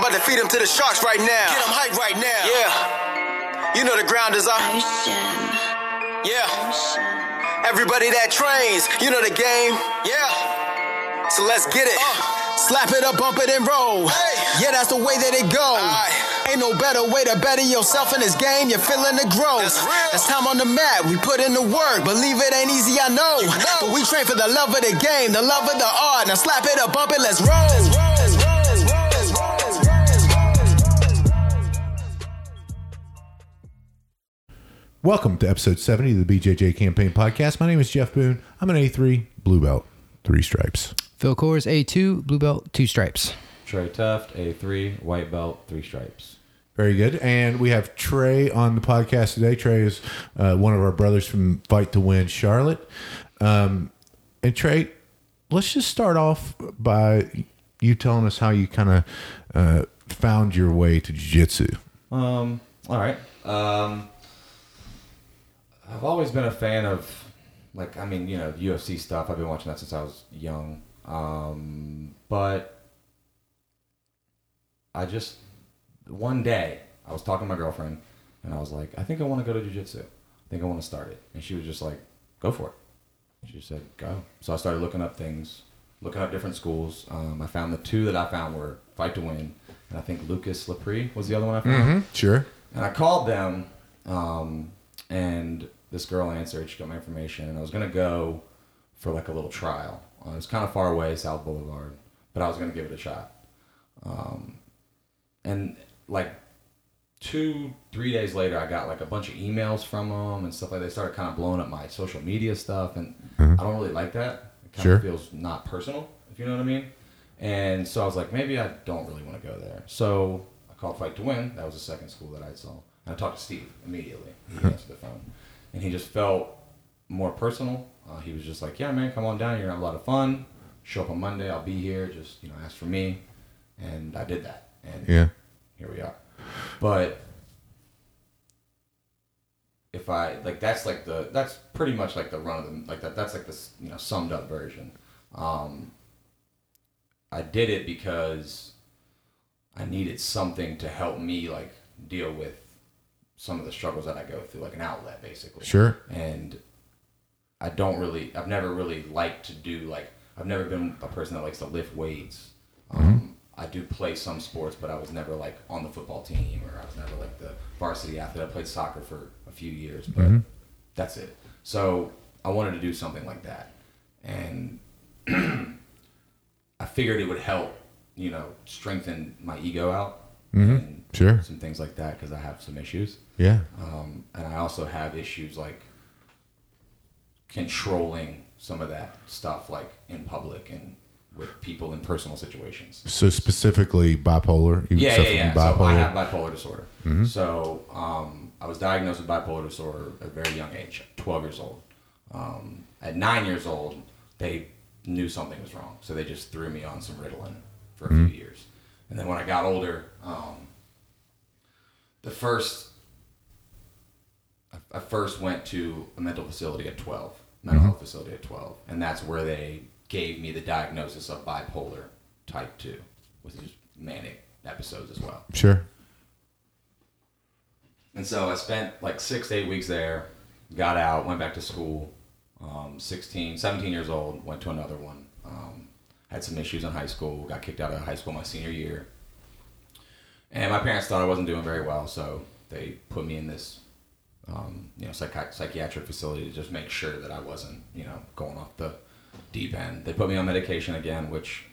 I'm about to feed them to the sharks right now. Get Get 'em hype right now. Yeah. You know the ground is up. Yeah. Everybody that trains, you know the game. Yeah. So let's get it. Uh. Slap it up, bump it, and roll. Hey. Yeah, that's the way that it go. Ain't no better way to better yourself in this game. You're feeling the growth. That's. That's time on the mat. We put in the work. Believe it ain't easy, I know. know. But we train for the love of the game, the love of the art. Now slap it up, bump it, let's roll. Welcome to episode 70 of the BJJ Campaign Podcast. My name is Jeff Boone. I'm an A3 blue belt, three stripes. Phil Kors, A2, blue belt, two stripes. Trey Tuft, A3, white belt, three stripes. Very good. And we have Trey on the podcast today. Trey is uh, one of our brothers from Fight to Win Charlotte. Um, and Trey, let's just start off by you telling us how you kind of uh, found your way to jiu jitsu. Um, all right. Um, I've always been a fan of, like, I mean, you know, UFC stuff. I've been watching that since I was young. Um, but I just, one day, I was talking to my girlfriend, and I was like, I think I want to go to jiu-jitsu. I think I want to start it. And she was just like, go for it. She said, go. So I started looking up things, looking up different schools. Um, I found the two that I found were Fight to Win, and I think Lucas Lepri was the other one I found. Sure. And I called them, um, and this girl answered. She got my information, and I was gonna go for like a little trial. Uh, it was kind of far away, South Boulevard, but I was gonna give it a shot. Um, and like two, three days later, I got like a bunch of emails from them and stuff like. that. They started kind of blowing up my social media stuff, and I don't really like that. It kind Sure. of feels not personal, if you know what I mean. And so I was like, maybe I don't really want to go there. So I called Fight to Win. That was the second school that I saw. And I talked to Steve immediately. He answered the phone. And he just felt more personal. Uh, he was just like, yeah, man, come on down. You're to have a lot of fun. Show up on Monday. I'll be here. Just, you know, ask for me. And I did that. And Yeah. here we are. But if I like that's like the that's pretty much like the run of the like that that's like this you know summed up version. Um, I did it because I needed something to help me like deal with some of the struggles that I go through, like an outlet basically. Sure. And I don't really, I've never really liked to do like, I've never been a person that likes to lift weights. Um, I do play some sports, but I was never like on the football team or I was never like the varsity athlete. I played soccer for a few years, but that's it. So I wanted to do something like that. And I figured it would help, you know, strengthen my ego out. And Sure. Some things like that because I have some issues. Yeah. Um, and I also have issues like controlling some of that stuff, like in public and with people in personal situations. So specifically bipolar. You Yeah, yeah, yeah. So I bipolar. have bipolar disorder. So um, I was diagnosed with bipolar disorder at a very young age, 12 years old. Um, at nine years old, they knew something was wrong, so they just threw me on some Ritalin for a few years. And then when I got older, um, the first I- first went to a mental facility at 12, mental health facility at 12, and that's where they gave me the diagnosis of bipolar type 2, which is manic episodes as well. Sure. And so I spent like six to eight weeks there, got out, went back to school. Um, 16, 17 years old, went to another one. Um, had some issues in high school, got kicked out of high school my senior year. And my parents thought I wasn't doing very well, so they put me in this, um, you know, psychi- psychiatric facility to just make sure that I wasn't, you know, going off the deep end. They put me on medication again, which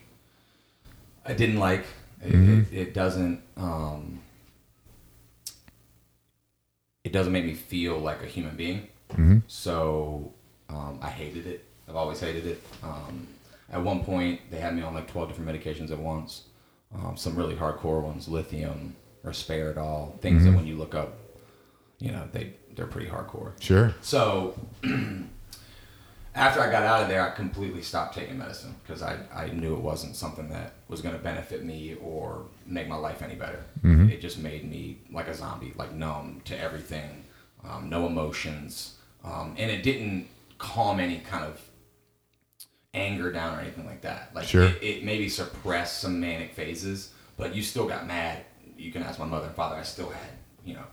I didn't like. It, it, it doesn't. Um, it doesn't make me feel like a human being. So um, I hated it. I've always hated it. Um, at one point, they had me on like 12 different medications at once. Um, some really hardcore ones, lithium or Risperdal, things that when you look up, you know, they, they're pretty hardcore. Sure. So after I got out of there, I completely stopped taking medicine because I, I knew it wasn't something that was going to benefit me or make my life any better. It just made me like a zombie, like numb to everything, um, no emotions. Um, and it didn't calm any kind of anger down or anything like that. Like Sure. it, it maybe suppressed some manic phases, but you still got mad. You can ask my mother and father. I still had, you know,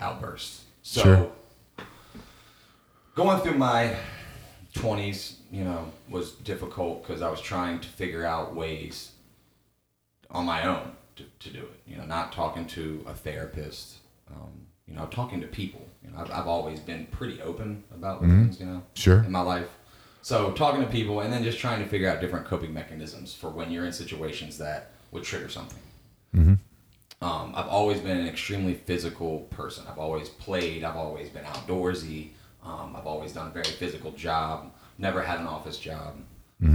outbursts. So Sure. going through my 20s, you know, was difficult because I was trying to figure out ways on my own to, to do it. You know, not talking to a therapist, um, you know, talking to people. You know, I've, I've always been pretty open about things, you know, Sure. in my life. So talking to people and then just trying to figure out different coping mechanisms for when you're in situations that would trigger something. Um, I've always been an extremely physical person. I've always played. I've always been outdoorsy. Um, I've always done a very physical job. Never had an office job.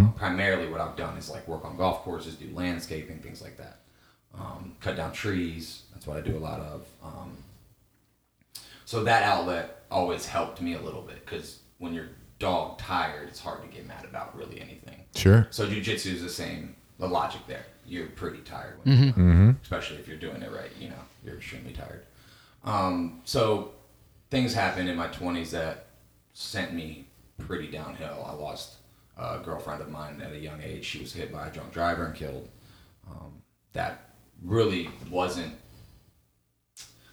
Uh, primarily, what I've done is like work on golf courses, do landscaping, things like that. Um, cut down trees. That's what I do a lot of. Um, so that outlet always helped me a little bit because when you're dog tired, it's hard to get mad about really anything. Sure. So jujitsu is the same. The logic there. You're pretty tired, when you're done, especially if you're doing it right. You know, you're extremely tired. Um, so things happened in my 20s that sent me pretty downhill. I lost a girlfriend of mine at a young age. She was hit by a drunk driver and killed. Um, that really wasn't.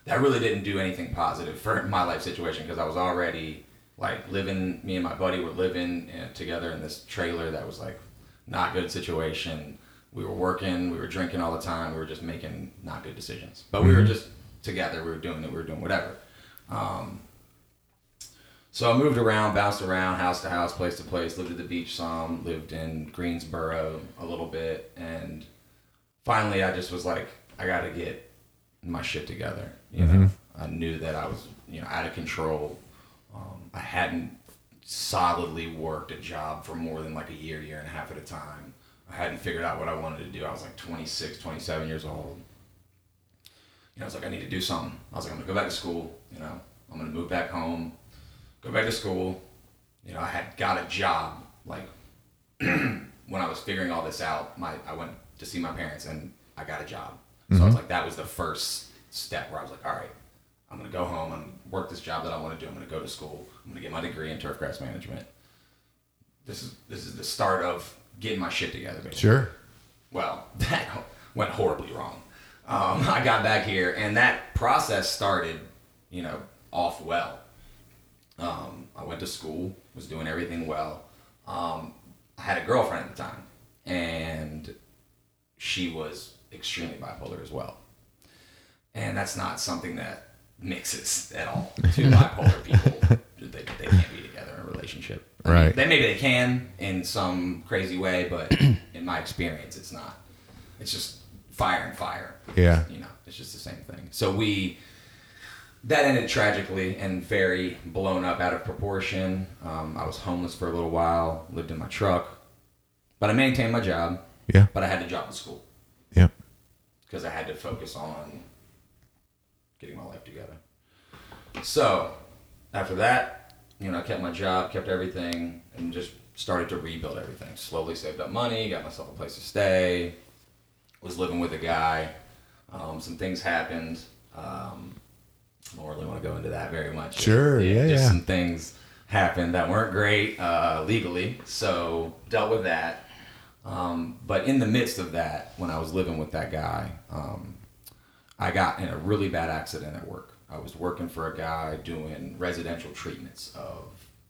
That really didn't do anything positive for my life situation because I was already like living. Me and my buddy were living uh, together in this trailer that was like not good situation. We were working, we were drinking all the time, we were just making not good decisions. But we were just together, we were doing it, we were doing whatever. Um, so I moved around, bounced around, house to house, place to place, lived at the beach some, lived in Greensboro a little bit, and finally I just was like, I gotta get my shit together. You know, I knew that I was, you know, out of control. Um, I hadn't solidly worked a job for more than like a year, year and a half at a time. I hadn't figured out what I wanted to do. I was like 26, 27 years old. You know, I was like, I need to do something. I was like, I'm gonna go back to school. You know, I'm gonna move back home, go back to school. You know, I had got a job. Like when I was figuring all this out, my I went to see my parents and I got a job. So I was like, that was the first step where I was like, all right, I'm gonna go home and work this job that I want to do. I'm gonna go to school. I'm gonna get my degree in turf grass management. This is this is the start of getting my shit together. Basically. Sure. Well, that went horribly wrong. Um, I got back here, and that process started, you know, off well. Um, I went to school, was doing everything well. Um, I had a girlfriend at the time, and she was extremely bipolar as well. And that's not something that mixes at all. Two bipolar people, they, they can't be together in a relationship. I mean, Right. they maybe they can in some crazy way, but in my experience, it's not. It's just fire and fire. Yeah. You know, it's just the same thing. So we that ended tragically and very blown up out of proportion. Um, I was homeless for a little while, lived in my truck, but I maintained my job. Yeah. But I had to drop the school Yep. because I had to focus on getting my life together. So after that, you know, I kept my job, kept everything, and just started to rebuild everything. Slowly saved up money, got myself a place to stay. Was living with a guy. Um, some things happened. Um, I don't really want to go into that very much. Sure, yeah, just yeah. some things happened that weren't great uh, legally, so dealt with that. Um, but in the midst of that, when I was living with that guy, um, I got in a really bad accident at work. I was working for a guy doing residential treatments of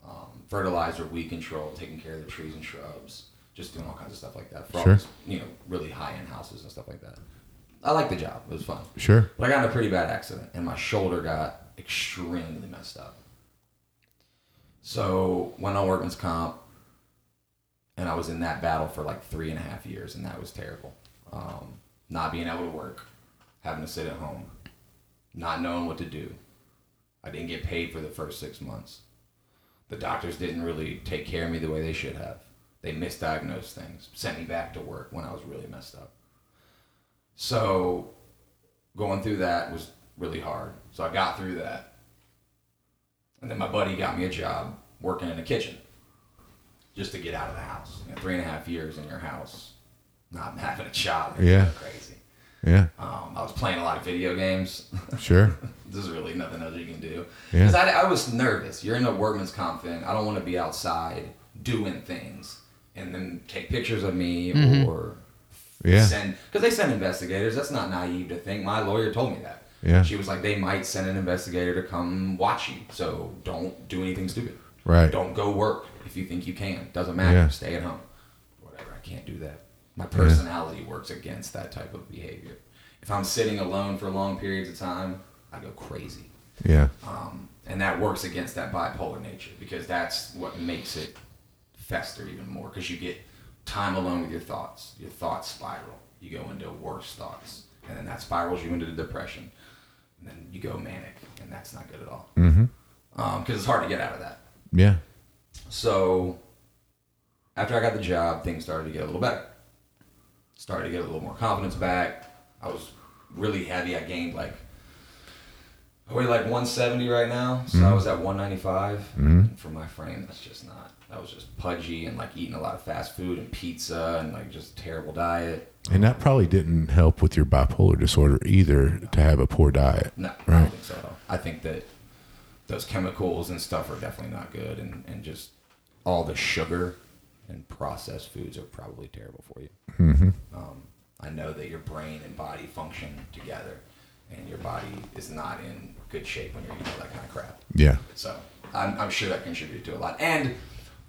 um, fertilizer, weed control, taking care of the trees and shrubs, just doing all kinds of stuff like that for Sure. these, you know, really high end houses and stuff like that. I liked the job; it was fun. Sure. But I got in a pretty bad accident, and my shoulder got extremely messed up. So went on workman's comp, and I was in that battle for like three and a half years, and that was terrible. Um, not being able to work, having to sit at home, not knowing what to do. I didn't get paid for the first six months. The doctors didn't really take care of me the way they should have. They misdiagnosed things, sent me back to work when I was really messed up. So going through that was really hard. So I got through that. And then my buddy got me a job working in a kitchen just to get out of the house. You know, three and a half years in your house, not having a job. Yeah. Crazy. Yeah. Um, I was playing a lot of video games. Sure. There's really nothing else you can do. Yeah. Because I, I was nervous. You're in a workman's comp thing. I don't want to be outside doing things and then take pictures of me or Yeah. Send because they send investigators. That's not naive to think. My lawyer told me that. Yeah. She was like, they might send an investigator to come watch you. So don't do anything stupid. Right. Don't go work if you think you can. Doesn't matter. Yeah. Stay at home. Whatever. I can't do that. My personality works against that type of behavior. If I'm sitting alone for long periods of time, I go crazy. Yeah. Um, and that works against that bipolar nature because that's what makes it fester even more because you get time alone with your thoughts. Your thoughts spiral. You go into worse thoughts, and then that spirals you into depression. And then you go manic, and that's not good at all. Because mm-hmm. it's hard to get out of that. Yeah. So after I got the job, things started to get a little better. Started to get a little more confidence back. I was really heavy. I gained like I weigh like 170 right now, so I mm-hmm. was at 195. Mm-hmm. And for my frame, that's just not. I was just pudgy and like eating a lot of fast food and pizza and like just terrible diet. And that probably didn't help with your bipolar disorder either to have a poor diet. No, I don't think so at all. I think that those chemicals and stuff are definitely not good, and, and just all the sugar and processed foods are probably terrible for you. Mm-hmm. Um, I know that your brain and body function together, and your body is not in good shape when you're eating all that kind of crap. Yeah. So I'm, I'm sure that contributed to a lot. And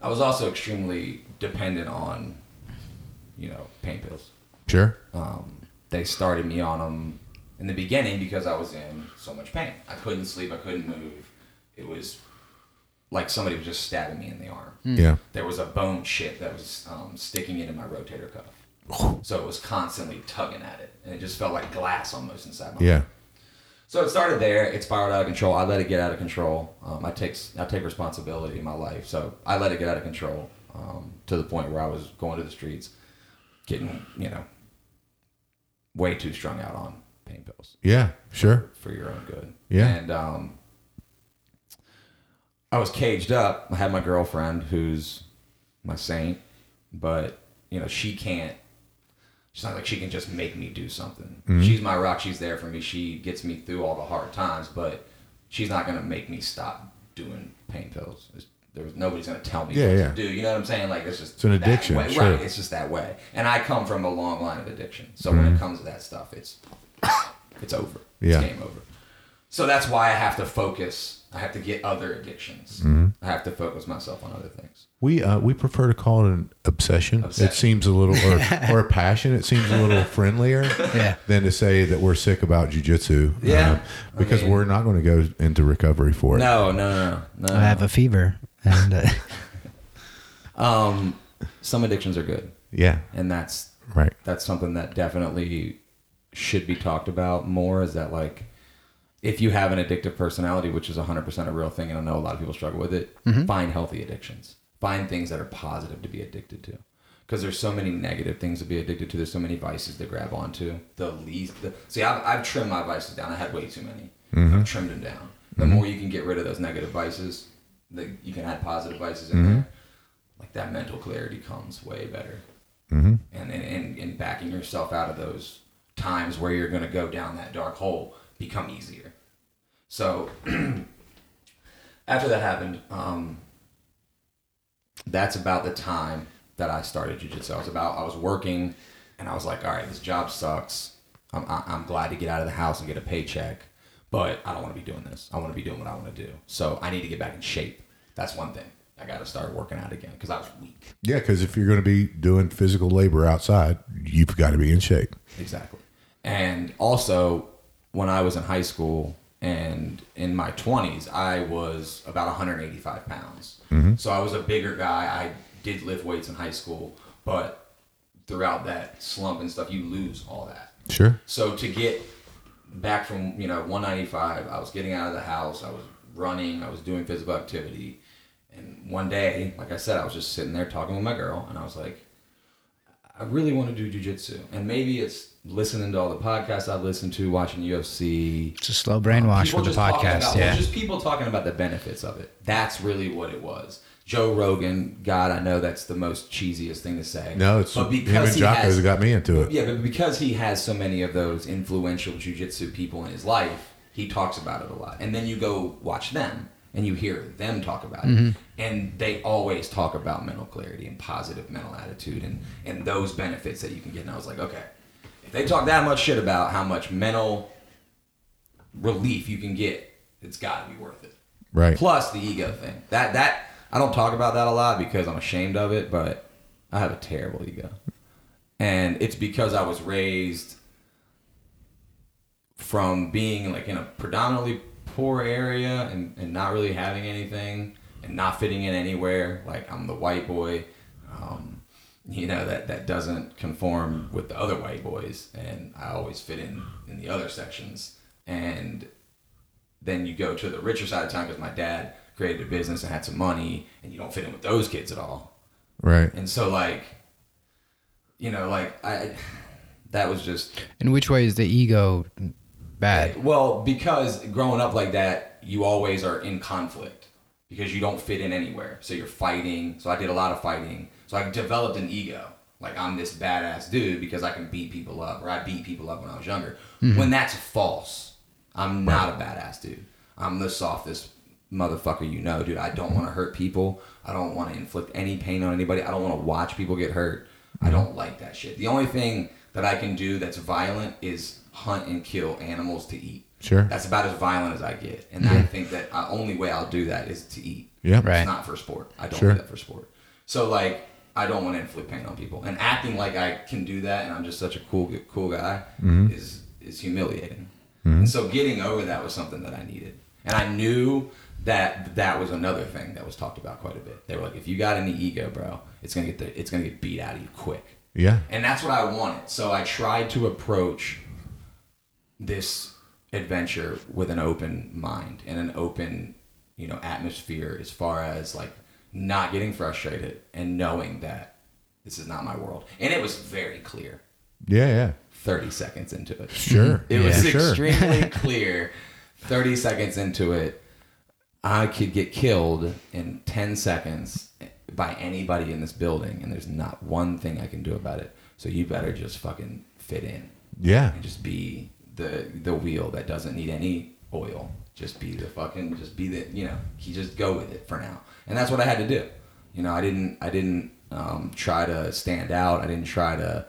I was also extremely dependent on, you know, pain pills Sure. um, they started me on them in the beginning because I was in so much pain. I couldn't sleep. I couldn't move. It was like somebody was just stabbing me in the arm. Yeah. There was a bone chip that was um, sticking into my rotator cuff. So it was constantly tugging at it, and it just felt like glass almost inside my. Yeah. So it started there. It spiraled out of control. I let it get out of control. Um, I take I take responsibility in my life, so I let it get out of control um, to the point where I was going to the streets, getting you know, way too strung out on pain pills Yeah. Sure. for your own good. Yeah. And um, I was caged up. I had my girlfriend, who's my saint, but you know she can't. She's not like she can just make me do something. Mm-hmm. She's my rock. She's there for me. She gets me through all the hard times, but she's not gonna make me stop doing pain pills. It's, there was nobody's gonna tell me Yeah, what yeah. to do. You know what I'm saying? Like it's just It's an addiction, way. sure. right? It's just that way. And I come from a long line of addiction, so when it comes to that stuff, it's it's over. Mm-hmm. Yeah. It's game over. So that's why I have to focus. I have to get other addictions. Mm-hmm. I have to focus myself on other things. We uh, we prefer to call it an obsession. Obsession. It seems a little or, or a passion. It seems a little friendlier Yeah. than to say that we're sick about jujitsu. Yeah. uh, because I mean- we're not going to go into recovery for it. No, no, no, no. I have a fever, and uh, Um, some addictions are good, Yeah. and that's Right. that's something that definitely should be talked about more. Is that like if you have an addictive personality, which is 100% a real thing, and I know a lot of people struggle with it, mm-hmm. find healthy addictions. Find things that are positive to be addicted to. Because there's so many negative things to be addicted to. There's so many vices to grab onto. The least, the, see, I've, I've trimmed my vices down. I had way too many. Mm-hmm. I've trimmed them down. The mm-hmm. more you can get rid of those negative vices, the, you can add positive vices in there. Like that mental clarity comes way better and, and, and, and backing yourself out of those times where you're going to go down that dark hole become easier. So after that happened, um, that's about the time that I started jujitsu. I was about I was working, and I was like, all right, this job sucks. I'm I- I'm glad to get out of the house and get a paycheck, but I don't want to be doing this. I want to be doing what I want to do. So I need to get back in shape. That's one thing. I got to start working out again because I was weak. Yeah, because if you're going to be doing physical labor outside, you've got to be in shape. Exactly. And also, when I was in high school and in my 20s, I was about 185 pounds. Mm-hmm. So I was a bigger guy. I did lift weights in high school, but throughout that slump and stuff, you lose all that. Sure. So to get back from you know 195, I was getting out of the house. I was running. I was doing physical activity. And one day, like I said, I was just sitting there talking with my girl, and I was like, I really want to do jujitsu. And maybe it's listening to all the podcasts I've listened to, watching UFC. it's a slow brainwash People with the just podcast. about- yeah. just people talking about the benefits of it. That's really what it was. Joe Rogan, God, I know that's the most cheesiest thing to say. No, it's but him and he Jocko has- that got me into it. yeah, but because he has so many of those influential jujitsu people in his life, he talks about it a lot. And then you go watch them, and you hear them talk about it, mm-hmm. and they always talk about mental clarity and positive mental attitude and and those benefits that you can get. And I was like, okay, if they talk that much shit about how much mental relief you can get, it's got to be worth it. Right. Plus the ego thing. That that I don't talk about that a lot because I'm ashamed of it, but I have a terrible ego. And it's because I was raised from being like in a predominantly poor area and, and not really having anything and not fitting in anywhere. Like I'm the white boy, um, you know, that, that doesn't conform with the other white boys. And I always fit in in the other sections. And then you go to the richer side of town because my dad created a business and had some money and you don't fit in with those kids at all. Right. And so like, you know, like I, that was just In which way is the ego bad? well because growing up like that, you always are in conflict because you don't fit in anywhere. So you're fighting. So I did a lot of fighting. So I developed an ego. Like I'm this badass dude because I can beat people up, or I beat people up when I was younger. Mm-hmm. When that's false, I'm not a badass dude. I'm the softest motherfucker you know, dude. I don't want to hurt people. I don't want to inflict any pain on anybody. I don't want to watch people get hurt. I don't like that shit. The only thing that I can do that's violent is hunt and kill animals to eat. Sure. That's about as violent as I get. And I think that the only way I'll do that is to eat. Yeah. Right. It's not for sport. I don't Sure. do that for sport. So like, I don't want to inflict pain on people, and acting like I can do that, and I'm just such a cool, cool guy, Mm-hmm. is is humiliating. And so getting over that was something that I needed, and I knew that that was another thing that was talked about quite a bit. They were like, if you got any ego, bro, it's gonna get the, it's gonna get beat out of you quick. Yeah. And that's what I wanted. So I tried to approach this adventure with an open mind and an open, you know, atmosphere as far as like not getting frustrated and knowing that this is not my world. And it was very clear Yeah. Yeah. 30 seconds into it. Sure. It was sure. extremely clear 30 seconds into it. I could get killed in 10 seconds by anybody in this building, and there's not one thing I can do about it. So you better just fucking fit in Yeah. and just be the the wheel that doesn't need any oil. Just be the fucking, just be the, you know, he just go with it for now. And that's what I had to do. You know, I didn't, I didn't um, try to stand out. I didn't try to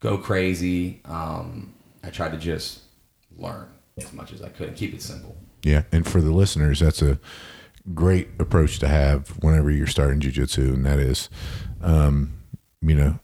go crazy. Um, I tried to just learn as much as I could and keep it simple. Yeah, and for the listeners, that's a great approach to have whenever you're starting jujitsu, and that is, um, you know,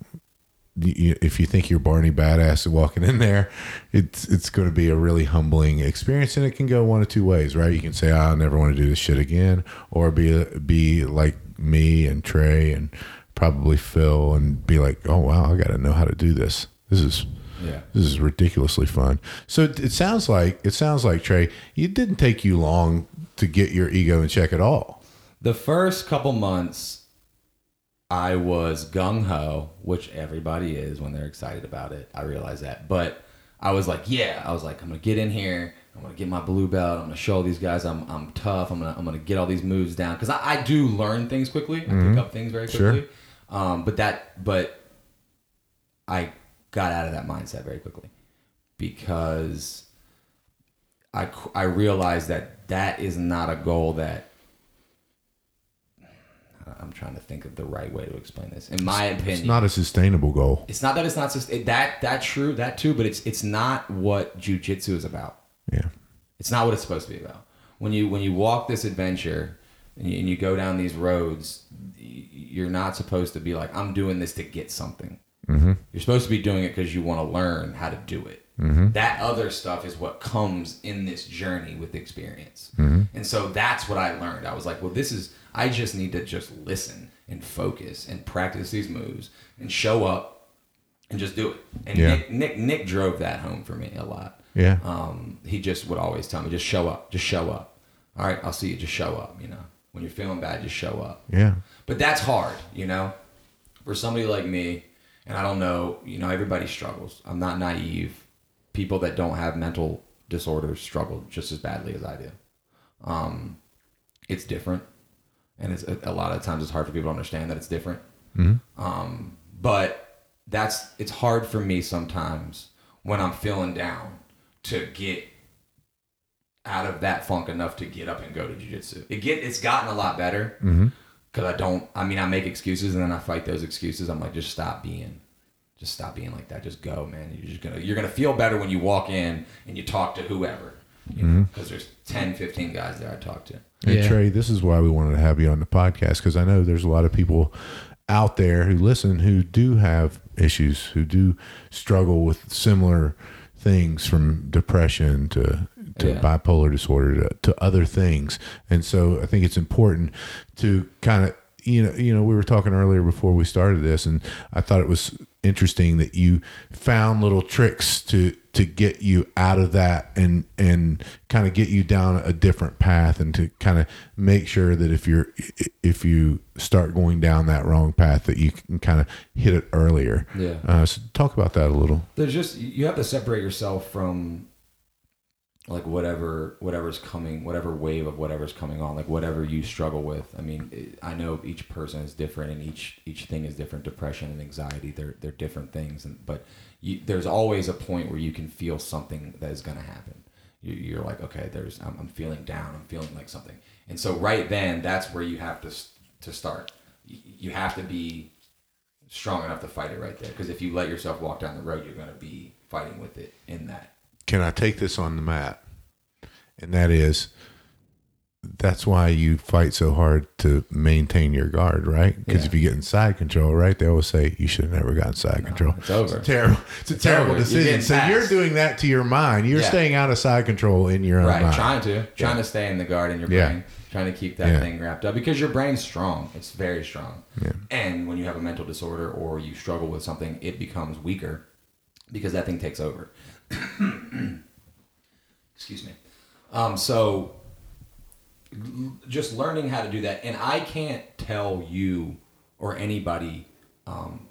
if you think you're Barney badass walking in there, it's it's going to be a really humbling experience, and it can go one of two ways, right? You can say, "I never want to do this shit again," or be be like me and Trey and probably Phil, and be like, "Oh wow, I got to know how to do this. This is." Yeah. This is ridiculously fun. So it, it sounds like it sounds like Trey, it didn't take you long to get your ego in check at all. The first couple months, I was gung ho, which everybody is when they're excited about it. I realize that, but I was like, yeah, I was like, I'm gonna get in here. I'm gonna get my blue belt. I'm gonna show these guys I'm, I'm tough. I'm gonna I'm gonna get all these moves down because I, I do learn things quickly. I pick up things very Sure. quickly. Um, but that but I got out of that mindset very quickly because I I realized that that is not a goal that I'm trying to think of the right way to explain this. In my opinion, It's not a sustainable goal. it's not that it's not sus- that that true that too, but it's it's not what jujitsu is about. Yeah. It's not what it's supposed to be about. When you when you walk this adventure and you, and you go down these roads, you're not supposed to be like I'm doing this to get something. Mm-hmm. You're supposed to be doing it because you want to learn how to do it. That other stuff is what comes in this journey with experience. And so that's what I learned. I was like, well, this is I just need to just listen and focus and practice these moves and show up and just do it. And Yeah. Nick, Nick Nick drove that home for me a lot. Yeah. Um, he just would always tell me, just show up, just show up. All right, I'll see you. Just show up. You know, when you're feeling bad, just show up. Yeah. But that's hard, you know, for somebody like me. And I don't know, you know, everybody struggles. I'm not naive. People that don't have mental disorders struggle just as badly as I do. Um, it's different, and it's a, a lot of times it's hard for people to understand that it's different. Um, but that's it's hard for me sometimes when I'm feeling down to get out of that funk enough to get up and go to jujitsu. It get it's gotten a lot better because I don't. I mean, I make excuses and then I fight those excuses. I'm like, just stop being, just stop being like that. Just go, man. You're just gonna you're gonna feel better when you walk in and you talk to whoever, you know, mm-hmm. because there's 10, 15 guys there I talked to. Hey, Yeah. Trey, this is why we wanted to have you on the podcast because I know there's a lot of people out there who listen who do have issues, who do struggle with similar things from depression to to Yeah. bipolar disorder to, to other things. And so I think it's important to kind of you know you know we were talking earlier before we started this and I thought it was interesting that you found little tricks to to get you out of that and and kind of get you down a different path and to kind of make sure that if you're if you start going down that wrong path that you can kind of hit it earlier Yeah. uh, so talk about that a little there's just you have to separate yourself from like whatever whatever's coming whatever wave of whatever's coming on like whatever you struggle with. I mean i know each person is different and each each thing is different. Depression and anxiety they're they're different things. And but you, there's always a point where you can feel something that is going to happen. You, you're like okay there's I'm, I'm feeling down. I'm feeling like something. And so right then that's where you have to to start. You have to be strong enough to fight it right there. Because if you let yourself walk down the road, you're going to be fighting with it in that. Can I take this on the mat? And that is, that's why you fight so hard to maintain your guard, right? Because Yeah. if you get in side control, right, they always say you should have never gotten side control. it's over. It's a terrible. It's a terrible over. You're decision. So passed. you're doing that to your mind. You're Yeah. staying out of side control in your own Right, mind. trying to, trying to stay in the guard in your Yeah. brain, trying to keep that Yeah. thing wrapped up because your brain's strong. It's very strong. Yeah. And when you have a mental disorder or you struggle with something, it becomes weaker because that thing takes over. Excuse me. Um, so just learning how to do that, and I can't tell you or anybody um,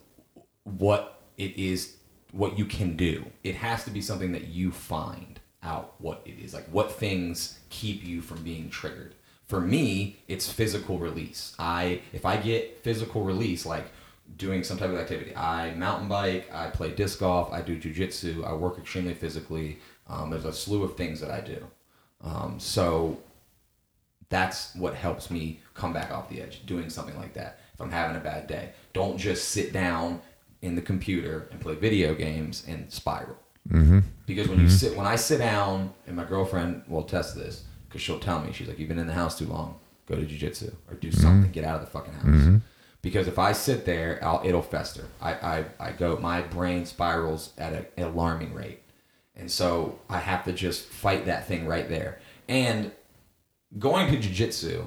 what it is, what you can do. It has to be something that you find out what it is, like what things keep you from being triggered. For me, it's physical release. I if I get physical release, like doing some type of activity, I mountain bike, I play disc golf, I do jujitsu, I work extremely physically. Um, there's a slew of things that I do. Um, so that's what helps me come back off the edge doing something like that if i'm having a bad day. Don't just sit down in the computer and play video games and spiral. Mm-hmm. because when you sit when i sit down and my girlfriend will test this because she'll tell me she's like you've been in the house too long. Go to jiu-jitsu or do something. Get out of the fucking house because if i sit there I'll, it'll fester. I, I, I go my brain spirals at an alarming rate. And so i have to just fight that thing right there. And going to jiu-jitsu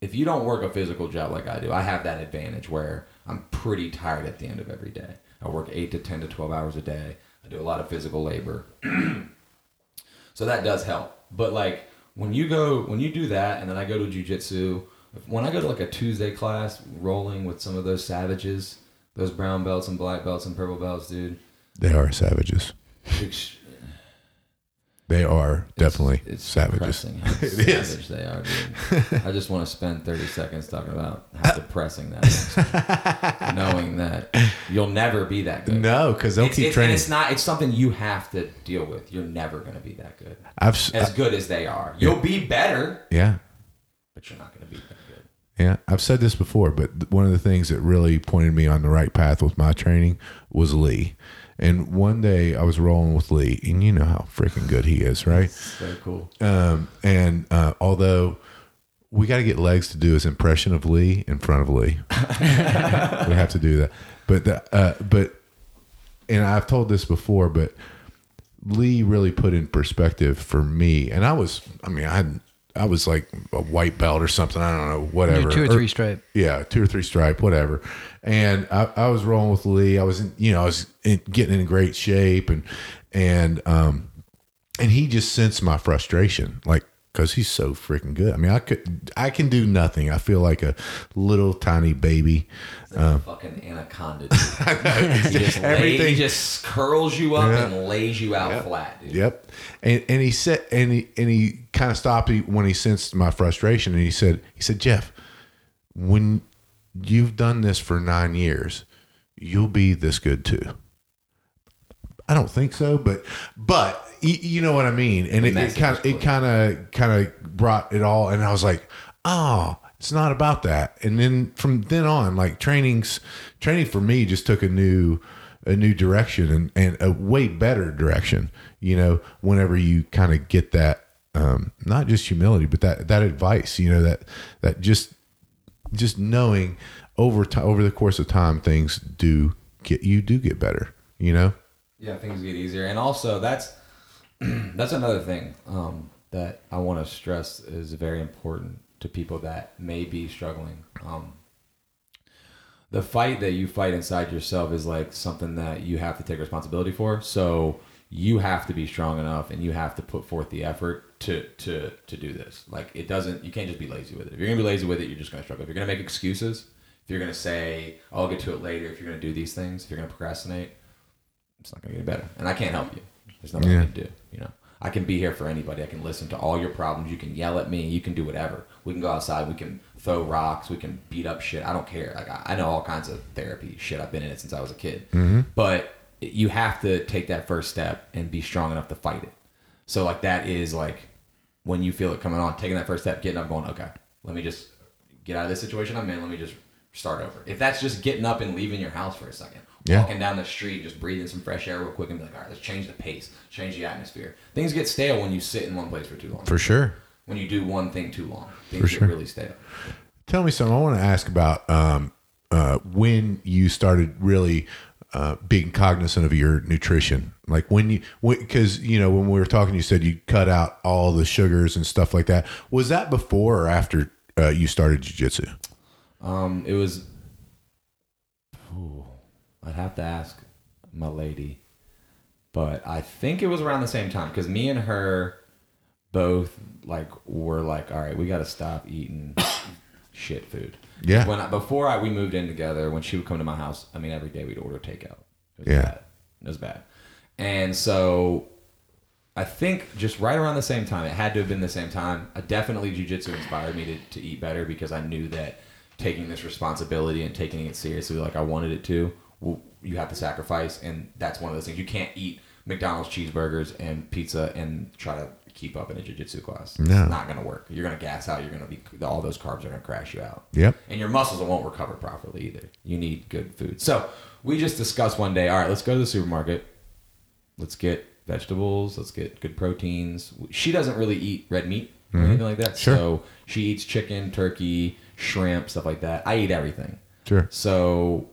if you don't work a physical job like i do i have that advantage where i'm pretty tired at the end of every day. I work 8 to 10 to 12 hours a day. I do a lot of physical labor. So that does help. But like when you go when you do that and then i go to jiu-jitsu when i go to like a tuesday class rolling with some of those savages those brown belts and black belts and purple belts dude They are savages. it's- They are definitely it's savages. depressing how It is. they are, dude. I just want to spend 30 seconds talking about how depressing that is. Knowing that you'll never be that good. No, because they'll it's, keep it's, and training. it's not. It's something you have to deal with. You're never going to be that good. I've As good as they are, you'll be better, yeah. but you're not going to be good. Yeah, I've said this before, but one of the things that really pointed me on the right path with my training was Lee. And one day I was rolling with Lee, and you know how freaking good he is, right? Very cool. Um, and uh, although we got to get legs to do his impression of Lee in front of Lee, we have to do that. But the, uh, but and I've told this before, but Lee really put in perspective for me, and I was, I mean, I I was like a white belt or something. I don't know, whatever. Two or three stripe. Yeah, two or three stripe, whatever. And I, I was rolling with Lee. I was, in, you know, I was in, getting in great shape, and and um, and he just sensed my frustration, like because he's so freaking good. I mean, I could, I can do nothing. I feel like a little tiny baby. Like a uh, fucking anaconda. Dude. he, just Everything- he just curls you up Yeah. and lays you out Yep. flat, dude. Yep. And and he said and he and he kind of stopped when he sensed my frustration and he said he said Jeff, when you've done this for nine years, you'll be this good too. I don't think so, but but you know what I mean. And it kind of it kind of kind of brought it all, and I was like, oh, it's not about that. And then from then on, like trainings, training for me just took a new a new direction and and a way better direction. You know, whenever you kind of get that. Um, not just humility, but that that advice, you know, that that just just knowing over time over the course of time things do get you do get better you know Yeah, things get easier, and also that's that's another thing um, that I want to stress is very important to people that may be struggling. Um, the fight that you fight inside yourself is like something that you have to take responsibility for. So you have to be strong enough, and you have to put forth the effort to to to do this. Like it doesn't, you can't just be lazy with it. If you're gonna be lazy with it, you're just gonna struggle. If you're gonna make excuses, if you're gonna say, "I'll get to it later," if you're gonna do these things, if you're gonna procrastinate, it's not gonna get better. And I can't help you. There's nothing Yeah. I can do. You know, I can be here for anybody. I can listen to all your problems. You can yell at me. You can do whatever. We can go outside. We can throw rocks. We can beat up shit. I don't care. Like I, I know all kinds of therapy shit. I've been in it since I was a kid. Mm-hmm. But you have to take that first step and be strong enough to fight it. So like that is like when you feel it coming on, taking that first step, getting up, going, okay, let me just get out of this situation I'm in. Let me just start over. If that's just getting up and leaving your house for a second, Yeah. walking down the street, just breathing some fresh air real quick, and be like, all right, let's change the pace, change the atmosphere. Things get stale when you sit in one place for too long. for sure When you do one thing too long, things get sure. really stale. tell me something i want to ask about um, uh, when you started really uh, being cognizant of your nutrition like when you because you know when we were talking you said you cut out all the sugars and stuff like that was that before or after uh, you started jiu-jitsu Um, it was. I'd have to ask my lady, but I think it was around the same time because me and her both like were like, all right, we got to stop eating shit food. Yeah. When I, before I, we moved in together, when she would come to my house, I mean, every day we'd order takeout. It was Yeah. bad. It was bad. And so I think just right around the same time, it had to have been the same time. I definitely jujitsu inspired me to, to eat better because I knew that taking this responsibility and taking it seriously like I wanted it to, well, you have to sacrifice. And that's one of those things. You can't eat McDonald's cheeseburgers and pizza and try to keep up in a jujitsu class. No. It's not going to work. You're going to gas out. You're going to be, all those carbs are going to crash you out. Yep. And your muscles won't recover properly either. You need good food. So we just discussed one day, all right, let's go to the supermarket. Let's get vegetables. Let's get good proteins. She doesn't really eat red meat or anything like that. Mm-hmm. Sure. So she eats chicken, turkey, shrimp, stuff like that. I eat everything. sure So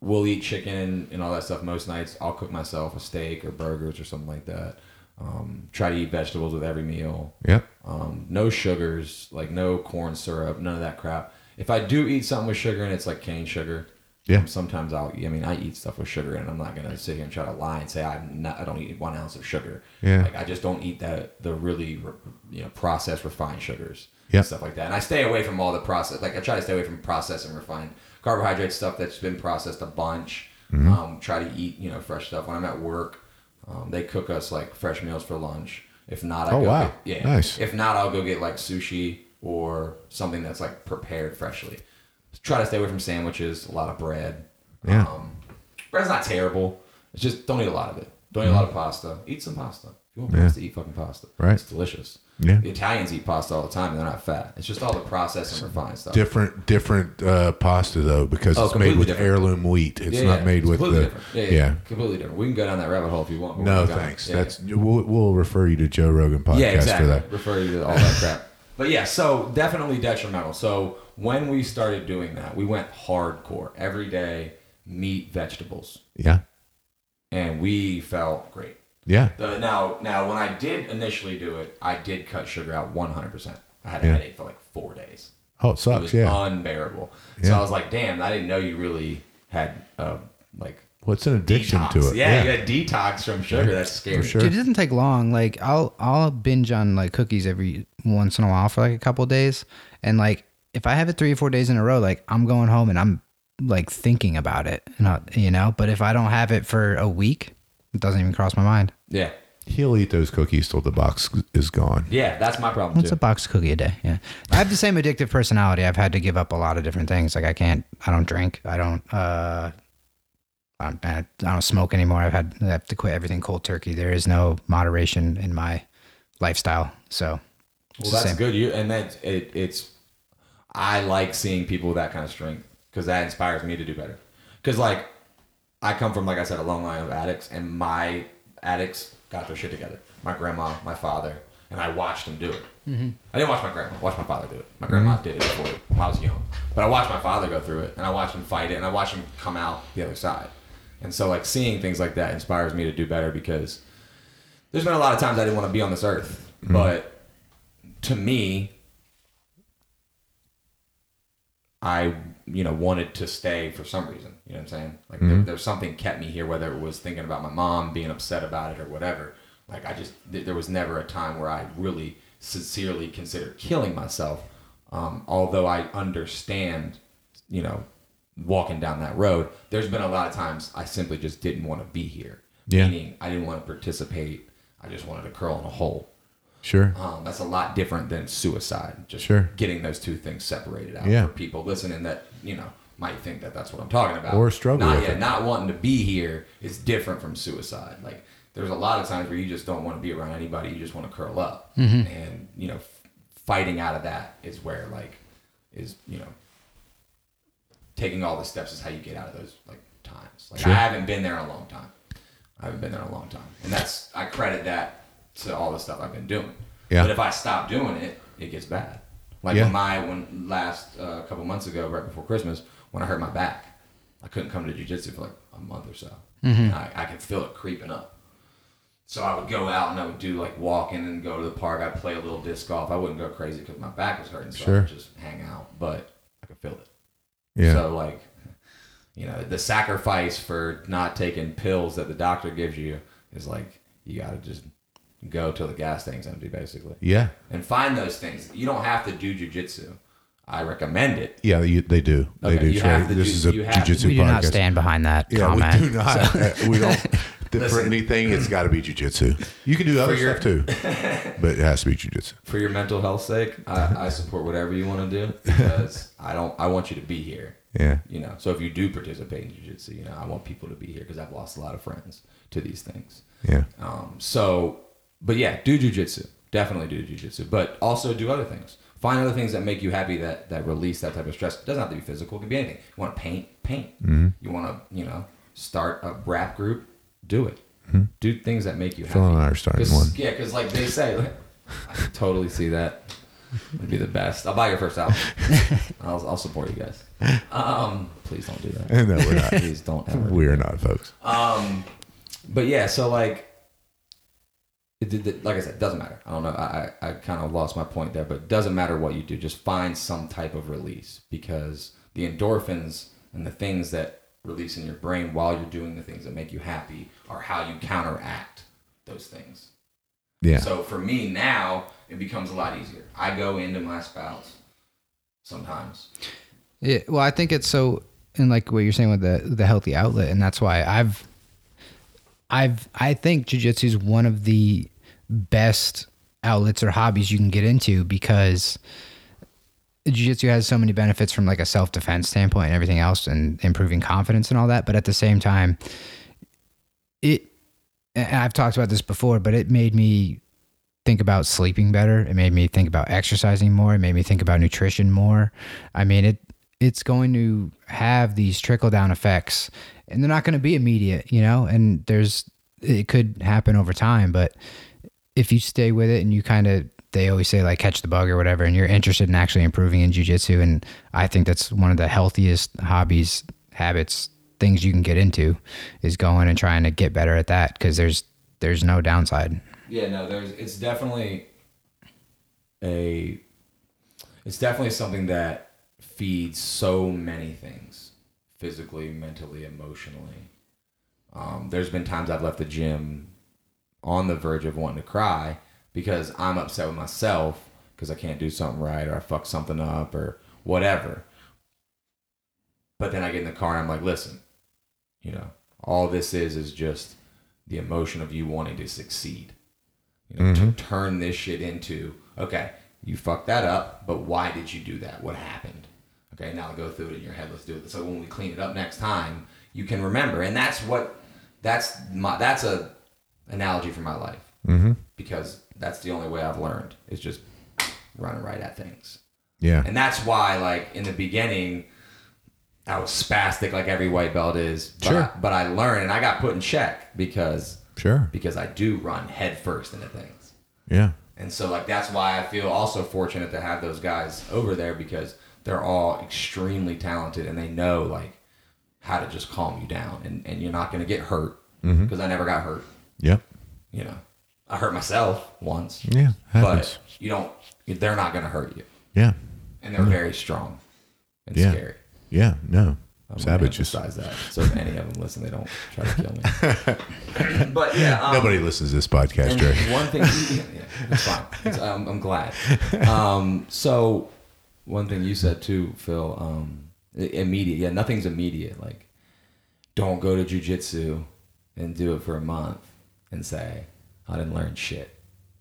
we'll eat chicken and all that stuff most nights. I'll cook myself a steak or burgers or something like that. Um, try to eat vegetables with every meal. yep Um, no sugars, like no corn syrup, none of that crap. If I do eat something with sugar and it's like cane sugar, Yeah. sometimes I'll. I mean, I eat stuff with sugar, and I'm not gonna sit here and try to lie and say I'm not. I don't eat one ounce of sugar. Yeah. Like I just don't eat that the really you know processed refined sugars. Yeah. Stuff like that, and I stay away from all the process. Like I try to stay away from processed and refined carbohydrate stuff that's been processed a bunch. Mm-hmm. Um, try to eat you know fresh stuff. When I'm at work, um, they cook us like fresh meals for lunch. If not, I Oh, go wow. get, yeah. Nice. If not, I'll go get like sushi or something that's like prepared freshly. Try to stay away from sandwiches. A lot of bread. Yeah. Um, bread's not terrible. It's just don't eat a lot of it. Don't eat a lot of pasta. Eat some pasta. If you want Mm-hmm. Yeah. pasta, eat fucking pasta. Right. It's delicious. Yeah. The Italians eat pasta all the time and they're not fat. It's just all the processed and refined stuff. different different uh, pasta though because Oh, it's made with different. heirloom wheat it's Yeah, not yeah. made It's with the. Yeah, yeah, completely different. We can go down that rabbit hole if you want. no thanks that's we'll, we'll refer you to joe rogan podcast yeah, exactly. for that Refer you to all that crap. But yeah, so definitely detrimental. So when we started doing that, we went hardcore every day, meat, vegetables, yeah and we felt great. Yeah The, now, now when I did initially do it, I did cut sugar out 100%. I had a Yeah. headache for like four days. oh it It was yeah unbearable. So I was like, damn, I didn't know you really had uh, like what's an addiction detox. to it Yeah, yeah, you had detox from sugar. That's scary. sure. Dude, it doesn't take long. Like I'll I'll binge on like cookies every once in a while for like a couple of days, and like if I have it three or four days in a row, like I'm going home and I'm like thinking about it, not you know. But if I don't have it for a week, it doesn't even cross my mind. Yeah. he'll eat those cookies till the box is gone Yeah, that's my problem What's too. a box of cookie a day? Yeah, I have the same addictive personality. I've had to give up a lot of different things. Like I can't, I don't drink. I don't. uh I don't, I don't smoke anymore. I've had I have to quit everything cold turkey. There is no moderation in my lifestyle. So Well, that's same. good. You and that it, it's. I like seeing people with that kind of strength because that inspires me to do better. Because like, I come from like I said a long line of addicts, and my addicts got their shit together. My grandma, my father, and I watched them do it. Mm-hmm. I didn't watch my grandma. I watched my father do it. My grandma did it before when I was young, but I watched my father go through it, and I watched him fight it, and I watched him come out the other side. And so like seeing things like that inspires me to do better because there's been a lot of times I didn't want to be on this earth, but to me, I you know wanted to stay for some reason. You know what I'm saying? Like there, there's something kept me here, whether it was thinking about my mom, being upset about it, or whatever. Like I just th- there was never a time where I really sincerely considered killing myself. Um, although I understand, you know, walking down that road, there's been a lot of times I simply just didn't want to be here. Yeah. Meaning I didn't want to participate. I just wanted to curl in a hole. Sure. Um, that's a lot different than suicide. Just Sure. getting those two things separated out Yeah. for people listening that you know might think that that's what I'm talking about Or struggle Not yeah, it. not wanting to be here is different from suicide. Like there's a lot of times where you just don't want to be around anybody. You just want to curl up, Mm-hmm. and you know, fighting out of that is where like is you know taking all the steps is how you get out of those like times. Like Sure. I haven't been there in a long time. I haven't been there in a long time, and that's I credit that to all the stuff I've been doing. Yeah. But if I stop doing it, it gets bad. Like Yeah. my when last uh, couple months ago, right before Christmas, when I hurt my back, I couldn't come to jujitsu for like a month or so. And I, I could feel it creeping up. So I would go out and I would do like walking and go to the park. I'd play a little disc golf. I wouldn't go crazy because my back was hurting, so I would just hang out. But I could feel it. Yeah. So like, you know, the sacrifice for not taking pills that the doctor gives you is like you got to just go till the gas tank's empty, basically, yeah. and find those things. You don't have to do jujitsu. I recommend it. Yeah. You, they do. They do. you Trey. have this do- is a you have to- jujitsu we do podcast. not stand behind that Yeah, comment. we do not. Uh, we don't. for anything, it's got to be jujitsu. You can do other your- stuff too, but it has to be jujitsu. For your mental health sake, I, I support whatever you want to do because I don't. I want you to be here. Yeah. You know, so if you do participate in jiu-jitsu, you know, I want people to be here because I've lost a lot of friends to these things. Yeah. Um, so, but yeah, do jujitsu. Definitely do jujitsu, but also do other things. Find other things that make you happy that that release that type of stress. It doesn't have to be physical. It can be anything. You want to paint, paint. Mm-hmm. You want to, you know, start a rap group, do it. Do things that make you happy. Phil and I are starting one. Yeah, because like they say, like, I totally see that. Would be the best. I'll buy your first album. I'll, I'll support you guys. Um, please don't do that. No, we're not. Please don't ever. we are not, folks. Um, but yeah, so like, it, did it, like I said, it doesn't matter. I don't know. I, I, I kind of lost my point there, but it doesn't matter what you do. Just find some type of release because the endorphins and the things that release in your brain while you're doing the things that make you happy are how you counteract those things. Yeah. So for me now, it becomes a lot easier. I go into my spouse sometimes. Yeah, well, I think it's so, and like what you're saying with the the healthy outlet, and that's why I've, I've, I think jujitsu is one of the best outlets or hobbies you can get into because jiu-jitsu has so many benefits from like a self-defense standpoint and everything else and improving confidence and all that. But at the same time it i've talked about this before but it made me think about sleeping better. It made me think about exercising more. It made me think about nutrition more. I mean it it's going to have these trickle down effects and they're not going to be immediate you know and there's it could happen over time but if you stay with it and you kind of they always say like catch the bug or whatever and you're interested in actually improving in jiu-jitsu and i think that's one of the healthiest hobbies habits things you can get into is going and trying to get better at that because there's there's no downside. Yeah, no, there's it's definitely a it's definitely something that feeds so many things physically, mentally, emotionally. Um, there's been times I've left the gym on the verge of wanting to cry because I'm upset with myself because I can't do something right or I fuck something up or whatever. But then I get in the car and I'm like, listen, you know, all this is is just the emotion of you wanting to succeed. You know, to turn this shit into okay, you fucked that up, but why did you do that? What happened? Okay, now go through it in your head. Let's do it. So when we clean it up next time, you can remember, and that's what that's my that's a analogy for my life Mm-hmm. because that's the only way I've learned is just running right at things. Yeah. And that's why, like in the beginning, I was spastic like every white belt is. But Sure. I, but I learned and I got put in check because Sure. because I do run head first into things. Yeah. And so like that's why I feel also fortunate to have those guys over there because they're all extremely talented and they know like how to just calm you down and, and you're not gonna get hurt because I never got hurt. Yep. You know, I hurt myself once. Yeah. Happens. But you don't. They're not gonna hurt you, yeah. and they're very strong and Yeah. scary. Yeah. No. I'm Savages. Emphasize that. So if any of them listen, they don't try to kill me. but yeah, um, Nobody listens to this podcast, Jerry. one thing, yeah, yeah, it's fine. It's, I'm, I'm glad. Um, so one thing you said too, Phil. Um, immediate. Yeah, nothing's immediate. Like, don't go to jujitsu and do it for a month and say, I didn't learn shit.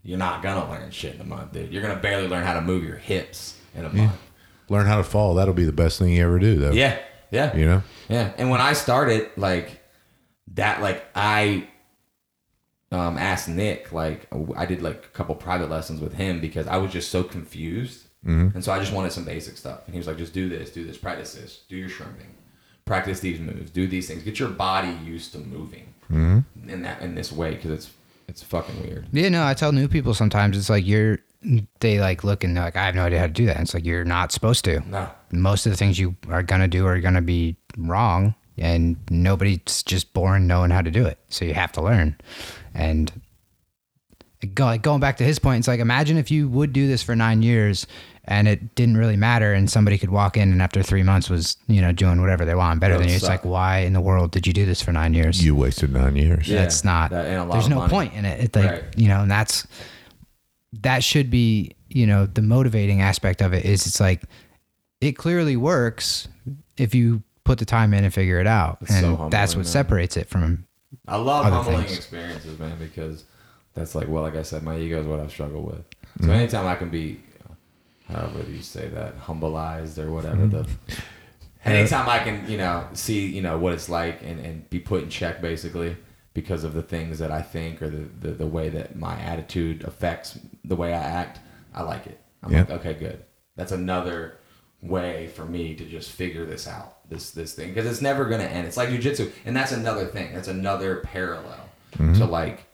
You're not gonna learn shit in a month, dude. You're gonna barely learn how to move your hips in a month. Learn how to fall. That'll be the best thing you ever do, though. Yeah, yeah. You know? Yeah, and when I started, like that, like I um, asked Nick, like I did like a couple private lessons with him because I was just so confused, Mm-hmm. and so I just wanted some basic stuff. And he was like, "Just do this, do this, practice this, do your shrimping, practice these moves, do these things, get your body used to moving mm-hmm. in that in this way because it's it's fucking weird." Yeah, no, I tell new people sometimes it's like you're they like look and they're like, I have no idea how to do that. And it's like you're not supposed to. No, Most of the things you are gonna do are gonna be wrong, and nobody's just born knowing how to do it. So you have to learn. And go, like going back to his point, it's like imagine if you would do this for nine years and it didn't really matter, and somebody could walk in and after three months was you know doing whatever they want better That than would you. It's like why in the world did you do this for nine years? You wasted nine years. Yeah. That's not. that ain't a lot there's of no money. point in it. It's like Right. you know, and that's that should be you know the motivating aspect of it is it's like it clearly works if you put the time in and figure it out, It's and so humbling, that's what man. separates it from. I love Other humbling things. experiences, man, because that's like, well, like I said, my ego is what i struggle with. So Mm-hmm. anytime I can be, however you say that, humbleized or whatever Mm-hmm. the. Anytime I can, you know, see, you know, what it's like and, and be put in check basically because of the things that I think or the, the, the way that my attitude affects the way I act, I like it. I'm Yeah. like, okay, good. That's another way for me to just figure this out, this this thing, because it's never gonna end. It's like jujitsu, and that's another thing. That's another parallel to like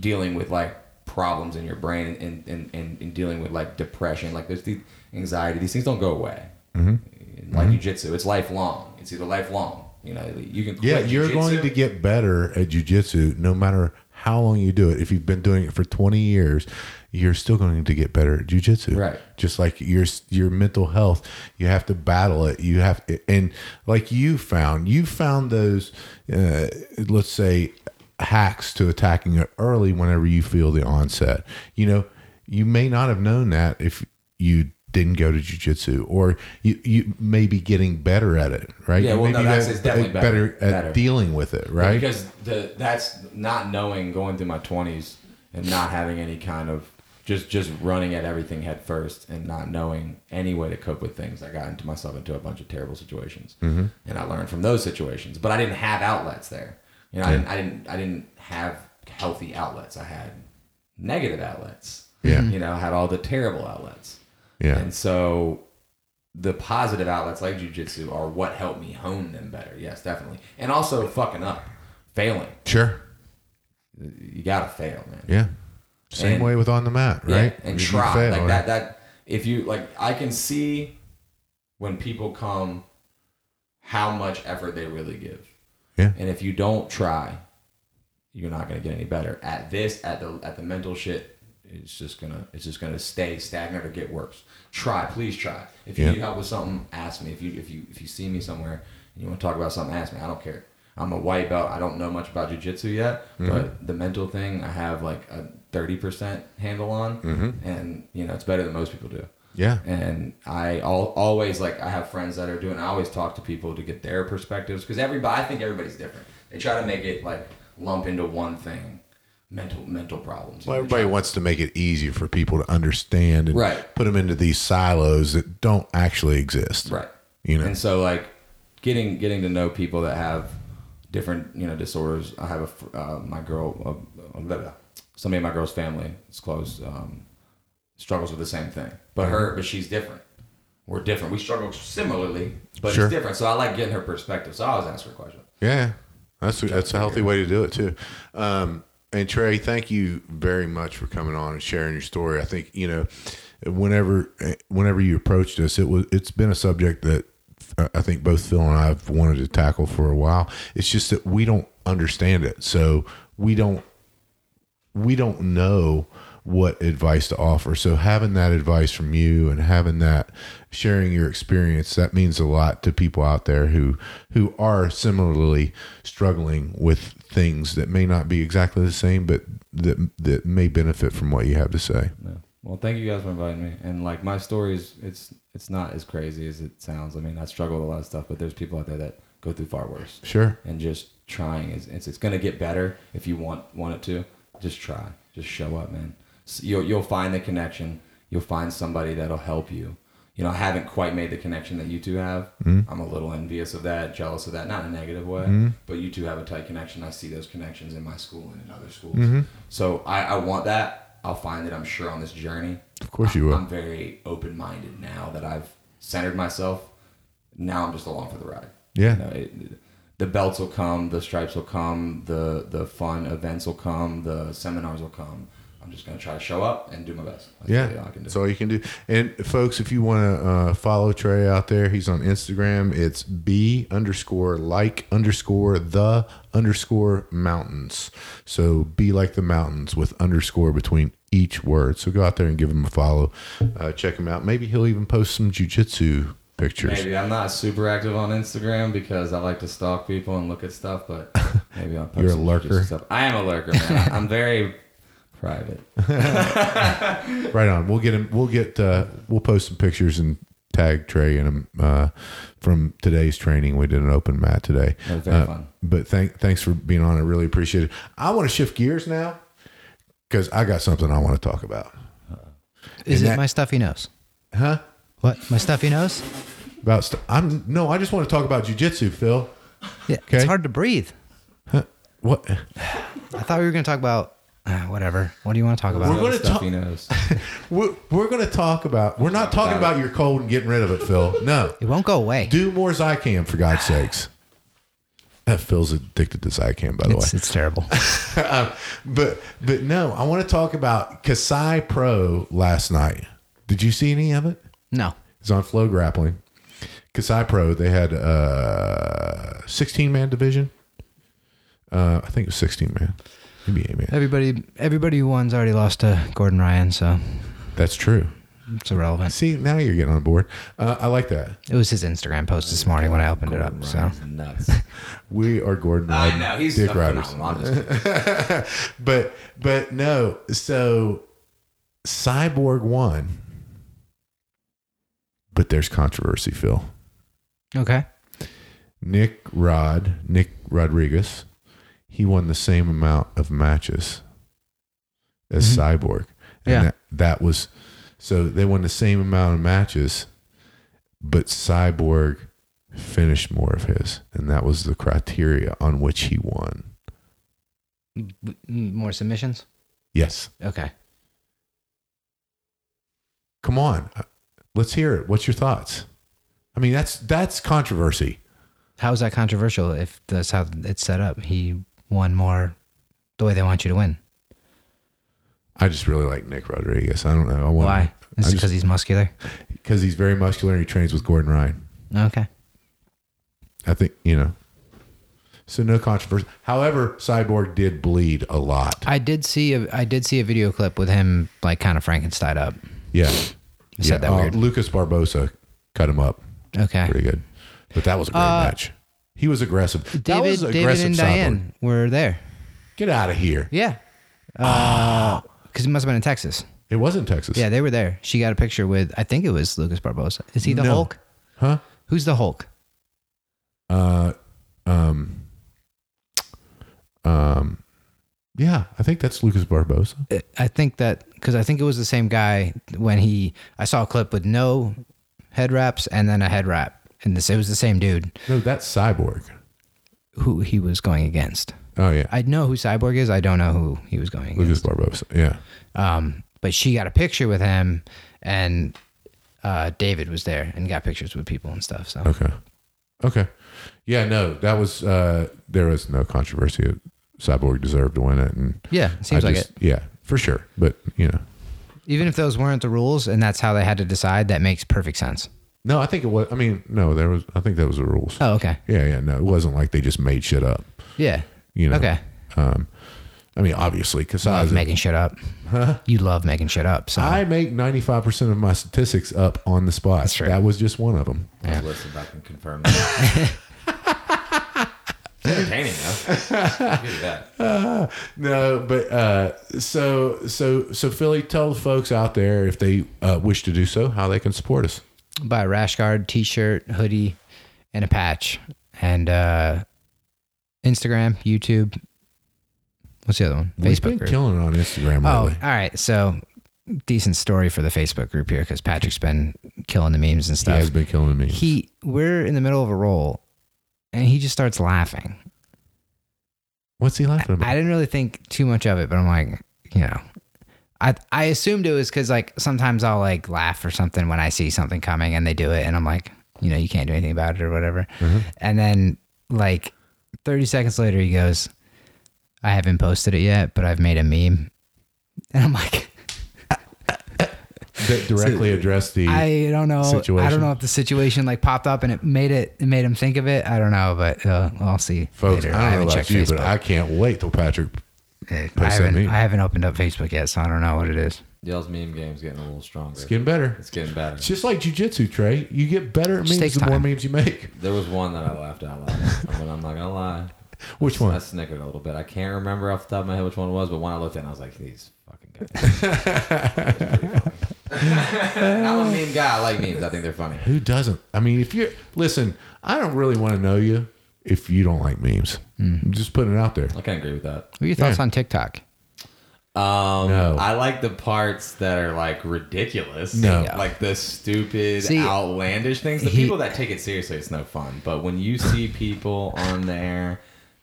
dealing with like problems in your brain and and, and, and dealing with like depression. Like there's the anxiety. These things don't go away. Like jujitsu, it's lifelong. It's either lifelong. You know, you can. yeah, you're going to get better at jujitsu no matter how long you do it. If you've been doing it for 20 years, you're still going to get better at jujitsu. Right. Just like your your mental health, you have to battle it. You have to. and like you found, you found those, uh, let's say, hacks to attacking it early whenever you feel the onset. You know, you may not have known that if you didn't go to jujitsu, or you you may be getting better at it, right? Yeah, well, no, that's- better- it's definitely better. at Better. dealing with it, right? Because the that's not knowing going through my twenties and not having any kind of just just running at everything head first and not knowing any way to cope with things. I got into myself into a bunch of terrible situations, Mm-hmm. and I learned from those situations. But I didn't have outlets there. You know, I, didn't, I didn't I didn't have healthy outlets. I had negative outlets. Yeah. You know, I had all the terrible outlets. Yeah. And so the positive outlets like jujitsu are what helped me hone them better. Yes, definitely. And also fucking up, failing. Sure. You gotta fail, man. Yeah. Same And- way with on the mat, right? And You try fail, like right? that. That if you like, I can see when people come how much effort they really give. Yeah. And if you don't try, you're not gonna get any better at this. At the at the mental shit, it's just gonna it's just gonna stay stagnant or get worse. Try, please try. If you Yeah. need help with something, ask me. If you if you if you see me somewhere and you want to talk about something, ask me. I don't care. I'm a white belt. I don't know much about jujitsu yet, Mm-hmm. but the mental thing, I have like a thirty percent handle on, Mm-hmm. and you know it's better than most people do. Yeah. And I al- always like I have friends that are doing. I always talk to people to get their perspectives because everybody. I think everybody's different. They try to make it like lump into one thing, mental mental problems. Well, everybody wants to make it easier for people to understand and Right. put them into these silos that don't actually exist. right. You know. And so like getting getting to know people that have different you know disorders. I have a uh, my girl, uh, blah, somebody in my girl's family is close, um, struggles with the same thing, but her but she's different. We're different. We struggle similarly, but Sure. it's different. So I like getting her perspective. So I always ask her questions. Yeah, that's that's a healthy way to do it too. Um, and Trey, thank you very much for coming on and sharing your story. I think you know, whenever whenever you approached us, it was it's been a subject that uh, I think both Phil and I have wanted to tackle for a while. It's just that we don't understand it, so we don't we don't know what advice to offer. So having that advice from you and having that sharing your experience, that means a lot to people out there who who are similarly struggling with things that may not be exactly the same, but that that may benefit from what you have to say. Yeah. Well, thank you guys for inviting me. And like my story is, it's it's not as crazy as it sounds. I mean, I struggle with a lot of stuff, but there's people out there that go through far worse. Sure. And just trying is it's, it's going to get better if you want want it to. Just try. Just show up, man. You'll you'll find the connection. You'll find somebody that'll help you. You know, I haven't quite made the connection that you two have. Mm-hmm. I'm a little envious of that, jealous of that, not in a negative way. Mm-hmm. But you two have a tight connection. I see those connections in my school and in other schools. Mm-hmm. So I, I want that. I'll find it. I'm sure on this journey. Of course you will. I'm very open minded now that I've centered myself. Now I'm just along for the ride. Yeah. You know, it, the belts will come, the stripes will come, the the fun events will come, the seminars will come. I'm just gonna try to show up and do my best. That's Yeah, all I can do. that's all you can do. And folks, if you want to uh, follow Trey out there, he's on Instagram. It's b underscore like underscore the underscore mountains. So be like the mountains with underscore between each word. So go out there and give him a follow. Uh, check him out. Maybe he'll even post some jujitsu pictures. Maybe I'm not super active on Instagram because I like to stalk people and look at stuff, but maybe I'll post You're a some lurker? Stuff. I am a lurker, man. I'm very private. Right on. We'll get him. We'll get. Uh, we'll post some pictures and tag Trey and them uh, from today's training. We did an open mat today. That was very Uh, fun. But thank thanks for being on. I really appreciate it. I want to shift gears now because I got something I want to talk about. Is And it that- my stuffy nose? Huh? What? My stuffy nose? About st- I'm no. I just want to talk about jujitsu, Phil. Yeah. Okay. It's hard to breathe. Huh? What? I thought we were going to talk about uh, whatever. What do you want to talk about? We're gonna talk- he knows. We're, we're going to talk about. We're not talking about your cold and getting rid of it, Phil. No. it won't go away. Do more Zicam for God's sakes. That Phil's addicted to Zicam, by the way. It's, it's terrible. But but no, I want to talk about Kasai Pro last night. Did you see any of it? no. It's on Flow Grappling. Kasai Pro, they had a 16 man division. Uh, I think it was 16 man, maybe eight man. Everybody, everybody who won's already lost to Gordon Ryan, so That's true. it's irrelevant. See, now you're getting on board. Uh, I like that. It was his Instagram post this morning when I opened it up. So nuts. We are Gordon Ryan. I know he's Dick a Riders. phenomenal. I'm just kidding. but but no. So Cyborg won, but there's controversy, Phil. okay, Nick Rod, Nick Rodriguez, he won the same amount of matches as Mhm. Cyborg. And Yeah. that, that was so they won the same amount of matches, but Cyborg finished more of his. And that was the criteria on which he won. More submissions. Yes. Okay. Come on. Uh, Let's hear it. What's your thoughts? I mean, that's that's controversy. How is that controversial if that's how it's set up? He won more the way they want you to win. I just really like Nick Rodriguez. I don't know. I want Why? Is it because he's muscular? because he's very muscular and he trains with Gordon Ryan. Okay. I think you know. So no controversy. However, Cyborg did bleed a lot. I did see a I did see a video clip with him like kind of Frankenstein up. Yeah, said that uh, weird. Lucas Barbosa cut him up Okay. pretty good, but that was a great Uh, match. He was aggressive. that David was David aggressive and Cyborg. Diane were there. Get out of here. Yeah. Because it must have been in Texas. It was in Texas. Yeah, they were there. She got a picture with I think it was Lucas Barbosa. Is he the No. Hulk? Huh? Who's the Hulk? Uh, um, um, yeah, I think that's Lucas Barbosa. I think that because I think it was the same guy when he I saw a clip with no head wraps and then a head wrap and this it was the same dude No, that's Cyborg. who he was going against. Oh yeah, I know who Cyborg is. I don't know who he was going against. Lucas Barbosa. Yeah. Um, but she got a picture with him, and uh, David was there and got pictures with people and stuff. So Okay. Okay. Yeah. No, that was. uh There was no controversy. Cyborg deserved to win it, and yeah, it seems I like just- it. Yeah, for sure. But you know, Even if those weren't the rules and that's how they had to decide, that makes perfect sense. No, I think it was. I mean, no, there was. I think that was the rules. Oh, okay. Yeah, yeah. No, it wasn't like they just made shit up. Yeah. You know. Okay. Um, I mean, obviously, because I, Love making shit up. Huh? You love making shit up. So I make ninety five percent of my statistics up on the spot. true. That was just one of them. I'll listen back and confirm that. it's entertaining, though. I'll give you that. No, but uh, so so so Philly, tell the folks out there if they uh, wish to do so how they can support us. Buy a rash guard, t-shirt, hoodie, and a patch, and uh, Instagram, YouTube. What's the other one? We've Facebook been group. killing it on Instagram Oh, lately. all right. So decent story for the Facebook group here because Patrick's been killing the memes and stuff. He has been killing me. he we're in the middle of a roll and he just starts laughing What's he laughing about? i didn't really think too much of it but i'm like you know i i assumed it was because like sometimes i'll like laugh or something when i see something coming and they do it and i'm like you know you can't do anything about it or whatever and then like 30 seconds later he goes i haven't posted it yet but i've made a meme and i'm like that directly addressed the. I don't know. situation. I don't know if the situation like popped up and it made it, it made him think of it. I don't know, but uh, I'll see. folks, later. I don't know haven't about you, Facebook. but I can't wait till Patrick. I, haven't. I haven't opened up Facebook yet, so I don't know what it is. Y'all's meme game's getting a little stronger. It's getting better. It's getting better. It's just like jujitsu, Trey. You get better at Just memes takes the more time. memes you make. There was one that I laughed out loud, at, but I'm not gonna lie. Which one? I one? snickered a little bit. I can't remember off the top of my head which one it was, but when I looked at it, I was like, these fucking guys. I'm a meme guy. I like memes. I think they're funny. Who doesn't? I mean, if you're listen, I don't really want to know you if you don't like memes. Mm. I'm just putting it out there. I can agree with that. What are your thoughts Yeah. on TikTok? Um, No. I like the parts that are like ridiculous. No. Like the stupid, See, outlandish things. The he- people that take it seriously, it's no fun. But when you see people on there,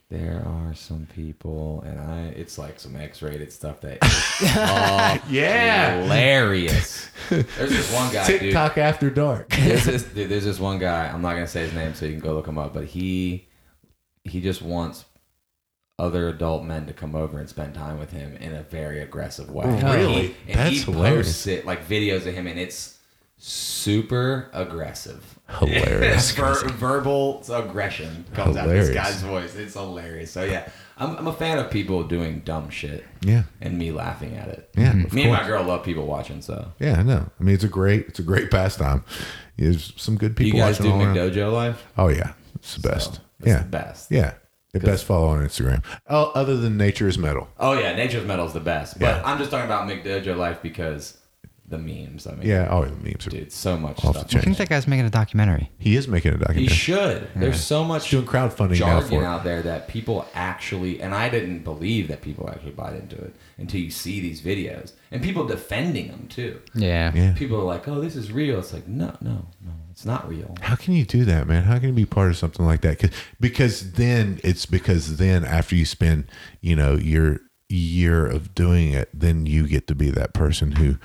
there are some people, and I, it's like some X-rated stuff that is Yeah. hilarious. There's this one guy, dude. TikTok after dark. There's this, dude, there's this one guy. I'm not gonna say his name, so you can go look him up. But he, he just wants other adult men to come over and spend time with him in a very aggressive way. Oh, really? And That's he hilarious. posts it like videos of him, and it's super aggressive. Hilarious. Ver- verbal aggression comes out of Hilarious. this guy's voice. It's hilarious. So yeah, I'm, I'm a fan of people doing dumb shit. Yeah. And me laughing at it. Yeah, Me and my girl love people watching. So Yeah, I know. I mean, it's a great, it's a great pastime. There's some good people. you guys do watching all around. McDojo life? Oh yeah, it's the best. So, it's yeah, the best. Yeah, the best follow on Instagram. Oh, other than Nature is Metal. Oh yeah, Nature's Metal is the best. But Yeah. I'm just talking about McDojo life because the memes. I mean, Yeah. Oh, the memes are. dude, so much stuff. I think that guy's making a documentary. He is making a documentary. He documentary. should. There's so much doing crowdfunding jargon for out there that people actually, and I didn't believe that people actually bought into it until you see these videos and people defending them too. Yeah. Yeah. People are like, "Oh, this is real." It's like, no, no, no, it's not real. How can you do that, man? How can you be part of something like that? Cause, because then it's because then after you spend, you know, your year of doing it, then you get to be that person who,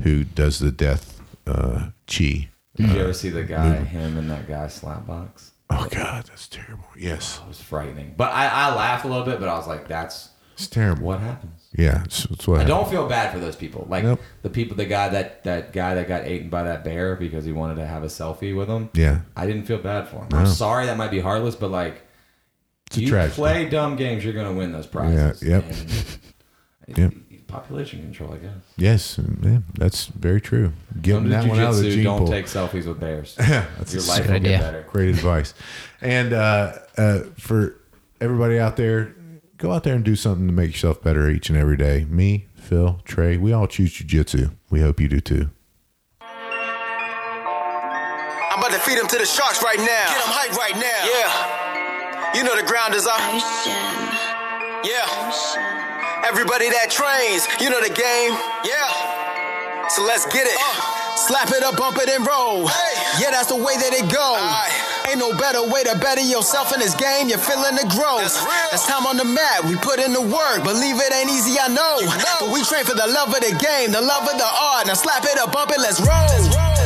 who does the death uh, chi. Did you ever see the guy, him and that guy slapbox? Oh God, that's terrible. Yes, It was frightening. But I, I laughed a little bit, but I was like, "That's it's terrible. what happens." Yeah, it's, it's what I happened. don't feel bad for those people. Like Nope. the people, the guy that that guy that got eaten by that bear because he wanted to have a selfie with him. Yeah, I didn't feel bad for him. I'm No. sorry that might be heartless, but like, a you tragedy. play dumb games, you're gonna win those prizes. yep. And Yep. Population control, I guess. yes, yeah, that's very true. Give Come them to that one out of the jujitsu. gene Don't pool. take selfies with bears. That's Your a life will idea. get better. Great advice. And uh, uh, for everybody out there, go out there and do something to make yourself better each and every day. Me, Phil, Trey, we all choose jujitsu. We hope you do too. I'm about to feed them to the sharks right now. Get them hype right now. Yeah. You know the ground is up. Yeah. Everybody that trains, you know the game. Yeah. So let's get it. Uh. Slap it up, bump it, and roll. Yeah, that's the way that it goes. Ain't no better way to better yourself in this game. You're feeling the growth. That's time on the mat. We put in the work. Believe it ain't easy, I know. But we train for the love of the game, the love of the art. Now slap it up, bump it, let's roll.